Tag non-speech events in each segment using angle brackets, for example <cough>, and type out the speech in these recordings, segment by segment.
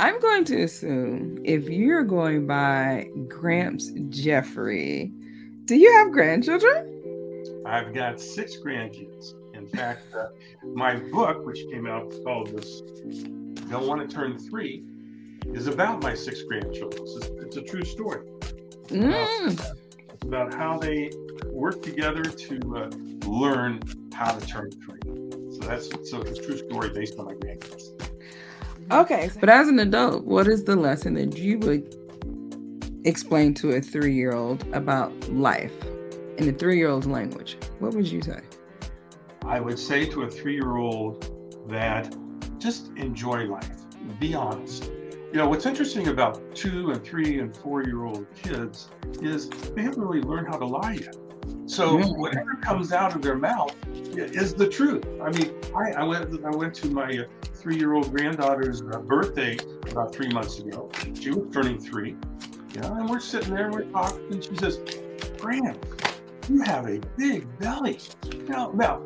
I'm going to assume if you're going by Gramps Jeffrey, do you have grandchildren? I've got six grandkids. In fact, uh, my book, which came out called "This Don't Want to Turn Three, is about my six grandchildren. It's, it's a true story. Mm. It's about how they work together to uh, learn how to turn three. So that's so it's a true story based on my grandkids. Okay, but as an adult, what is the lesson that you would explain to a three-year-old about life in a three-year-old's language? What would you say? I would say to a three-year-old that just enjoy life. Be honest you know what's interesting about two and three and four year old kids is they haven't really learned how to lie yet so whatever comes out of their mouth is the truth i mean i, I went i went to my uh, three year old granddaughter's uh, birthday about three months ago she was turning three you know and we're sitting there and we're talking and she says grant you have a big belly now now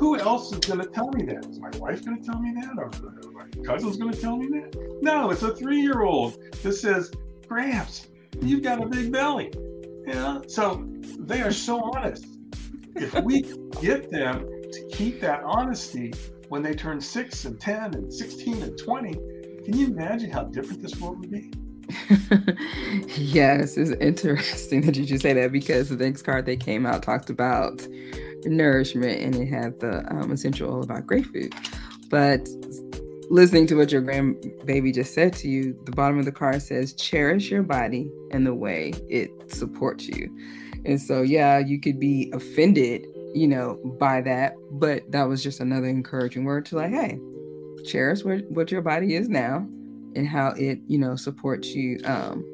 who else is going to tell me that? Is my wife going to tell me that? Or my cousin's going to tell me that? No, it's a three year old that says, Gramps, you've got a big belly. Yeah. So they are so honest. If we get them to keep that honesty when they turn six and 10 and 16 and 20, can you imagine how different this world would be? <laughs> yes, it's interesting that you just say that because the next card they came out talked about nourishment and it had the um, essential oil about grapefruit. But listening to what your grandbaby just said to you, the bottom of the card says, cherish your body and the way it supports you. And so, yeah, you could be offended, you know, by that, but that was just another encouraging word to like, hey, cherish what, what your body is now and how it, you know, supports you um,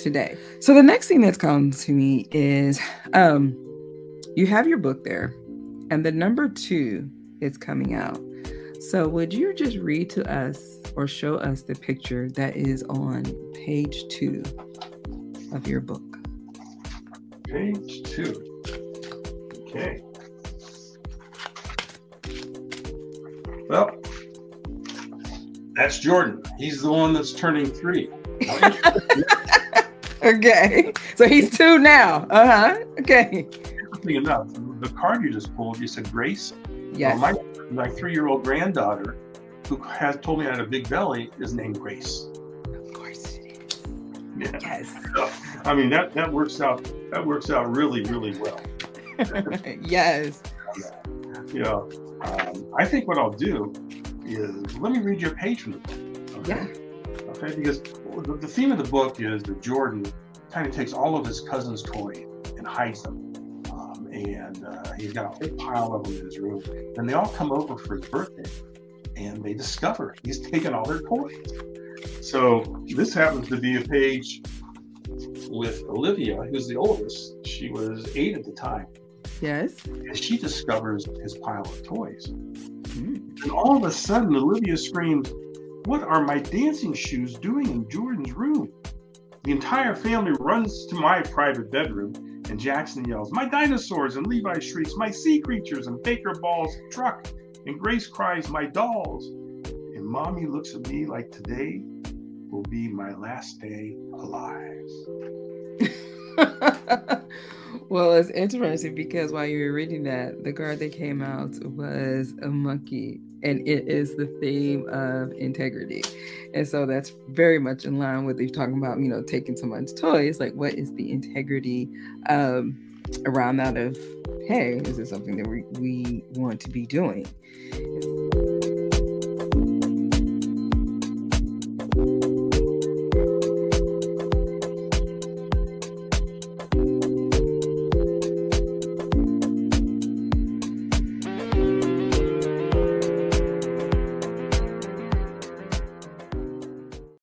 today. So the next thing that's come to me is um, you have your book there, and the number two is coming out. So, would you just read to us or show us the picture that is on page two of your book? Page two. Okay. Well, that's Jordan. He's the one that's turning three. <laughs> okay. So he's two now. Uh huh. Okay interestingly enough, the card you just pulled, you said Grace. Yes. Well, my my three year old granddaughter, who has told me I had a big belly, is named Grace. Of course it is. Yeah. Yes. So, <laughs> I mean that that works out that works out really really well. <laughs> yes. You know, um, I think what I'll do is let me read your page from the book. Okay? Yeah. Okay, because the, the theme of the book is that Jordan kind of takes all of his cousin's toys and hides them and uh, he's got a whole pile of them in his room. And they all come over for his birthday, and they discover he's taken all their toys. So this happens to be a page with Olivia, who's the oldest. She was eight at the time. Yes. And she discovers his pile of toys. Mm. And all of a sudden, Olivia screams, What are my dancing shoes doing in Jordan's room? The entire family runs to my private bedroom and Jackson yells, My dinosaurs! And Levi shrieks, My sea creatures! And Baker bawls, Truck! And Grace cries, My dolls! And Mommy looks at me like today will be my last day alive. <laughs> well, it's interesting because while you were reading that, the card that came out was a monkey, and it is the theme of integrity. And so that's very much in line with you talking about, you know, taking someone's toys. Like, what is the integrity um, around that of, hey, is this something that we, we want to be doing?